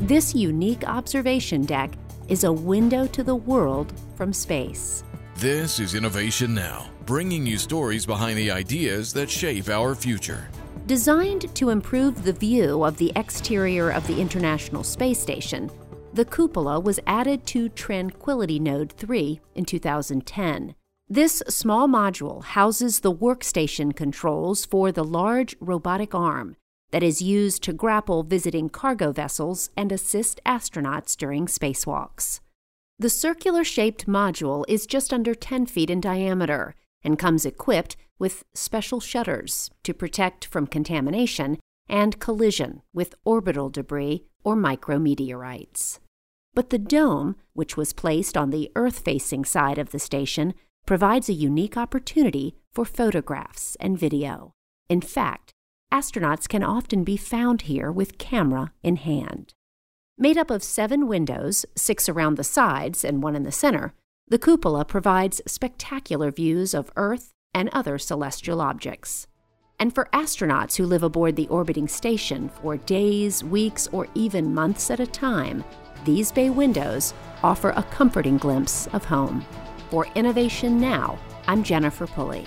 This unique observation deck is a window to the world from space. This is Innovation Now, bringing you stories behind the ideas that shape our future. Designed to improve the view of the exterior of the International Space Station, the cupola was added to Tranquility Node 3 in 2010. This small module houses the workstation controls for the large robotic arm that is used to grapple visiting cargo vessels and assist astronauts during spacewalks. The circular shaped module is just under 10 feet in diameter and comes equipped with special shutters to protect from contamination and collision with orbital debris or micrometeorites. But the dome, which was placed on the Earth facing side of the station, provides a unique opportunity for photographs and video. In fact, astronauts can often be found here with camera in hand. Made up of seven windows, six around the sides and one in the center, the cupola provides spectacular views of Earth and other celestial objects. And for astronauts who live aboard the orbiting station for days, weeks, or even months at a time, these bay windows offer a comforting glimpse of home. For Innovation Now, I'm Jennifer Pulley.